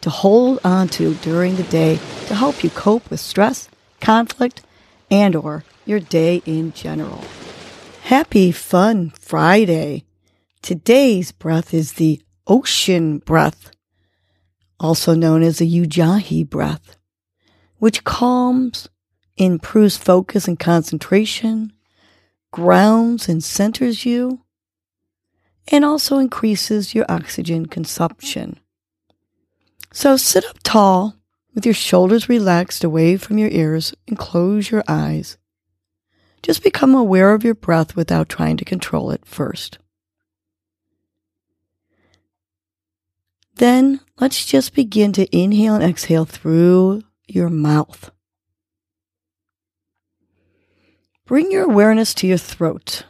to hold on to during the day to help you cope with stress, conflict, and or your day in general. Happy fun Friday. Today's breath is the ocean breath, also known as the Ujjayi breath, which calms, improves focus and concentration, grounds and centers you, and also increases your oxygen consumption. So sit up tall with your shoulders relaxed away from your ears and close your eyes. Just become aware of your breath without trying to control it first. Then let's just begin to inhale and exhale through your mouth. Bring your awareness to your throat.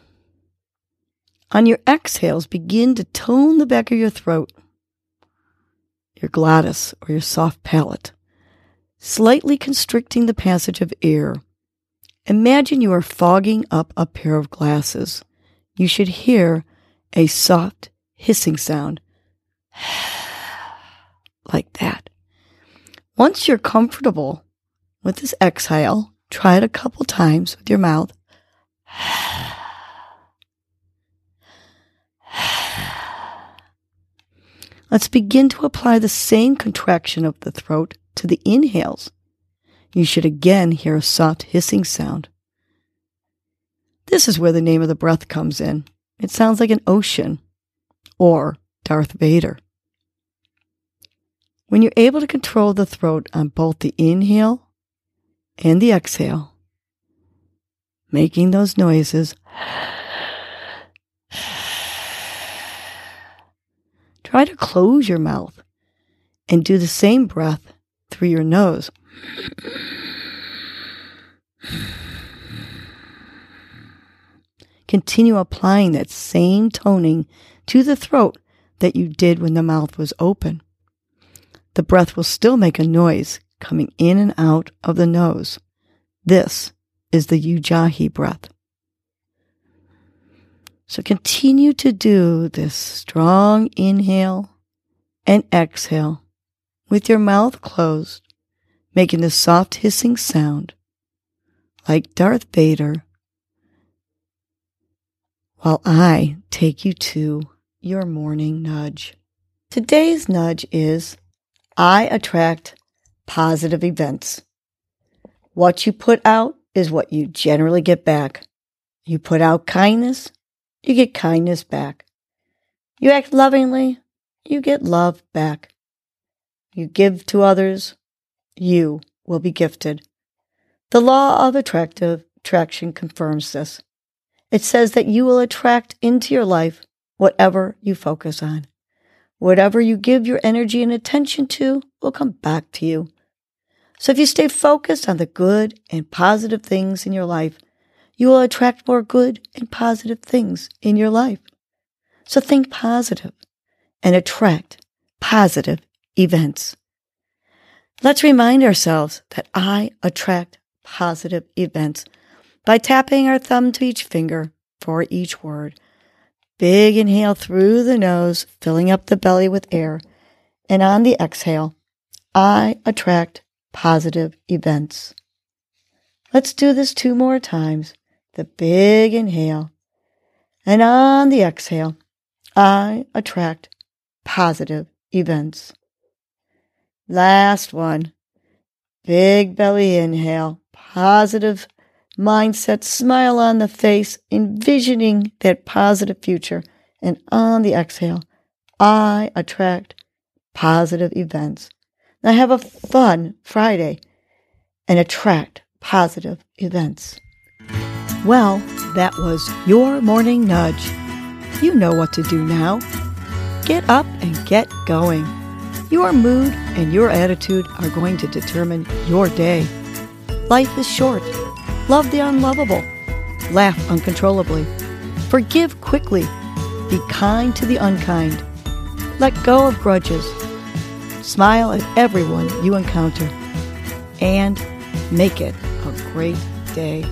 On your exhales, begin to tone the back of your throat, your glottis, or your soft palate, slightly constricting the passage of air. Imagine you are fogging up a pair of glasses. You should hear a soft hissing sound like that. Once you're comfortable with this exhale, try it a couple times with your mouth. Let's begin to apply the same contraction of the throat to the inhales. You should again hear a soft hissing sound. This is where the name of the breath comes in. It sounds like an ocean or Darth Vader. When you're able to control the throat on both the inhale and the exhale, making those noises, try to close your mouth and do the same breath through your nose. Continue applying that same toning to the throat that you did when the mouth was open the breath will still make a noise coming in and out of the nose. This is the Ujjayi breath. So continue to do this strong inhale and exhale with your mouth closed, making the soft hissing sound like Darth Vader while I take you to your morning nudge. Today's nudge is I attract positive events. What you put out is what you generally get back. You put out kindness, you get kindness back. You act lovingly, you get love back. You give to others, you will be gifted. The law of attractive attraction confirms this. It says that you will attract into your life whatever you focus on. Whatever you give your energy and attention to will come back to you. So if you stay focused on the good and positive things in your life, you will attract more good and positive things in your life. So think positive and attract positive events. Let's remind ourselves that I attract positive events by tapping our thumb to each finger for each word Big inhale through the nose, filling up the belly with air. And on the exhale, I attract positive events. Let's do this two more times. The big inhale. And on the exhale, I attract positive events. Last one. Big belly inhale, positive mindset, smile on the face, envisioning that positive future. And on the exhale, I attract positive events. Now have a fun Friday and attract positive events. Well, that was your morning nudge. You know what to do now. Get up and get going. Your mood and your attitude are going to determine your day. Life is short. Love the unlovable. Laugh uncontrollably. Forgive quickly. Be kind to the unkind. Let go of grudges. Smile at everyone you encounter. And make it a great day.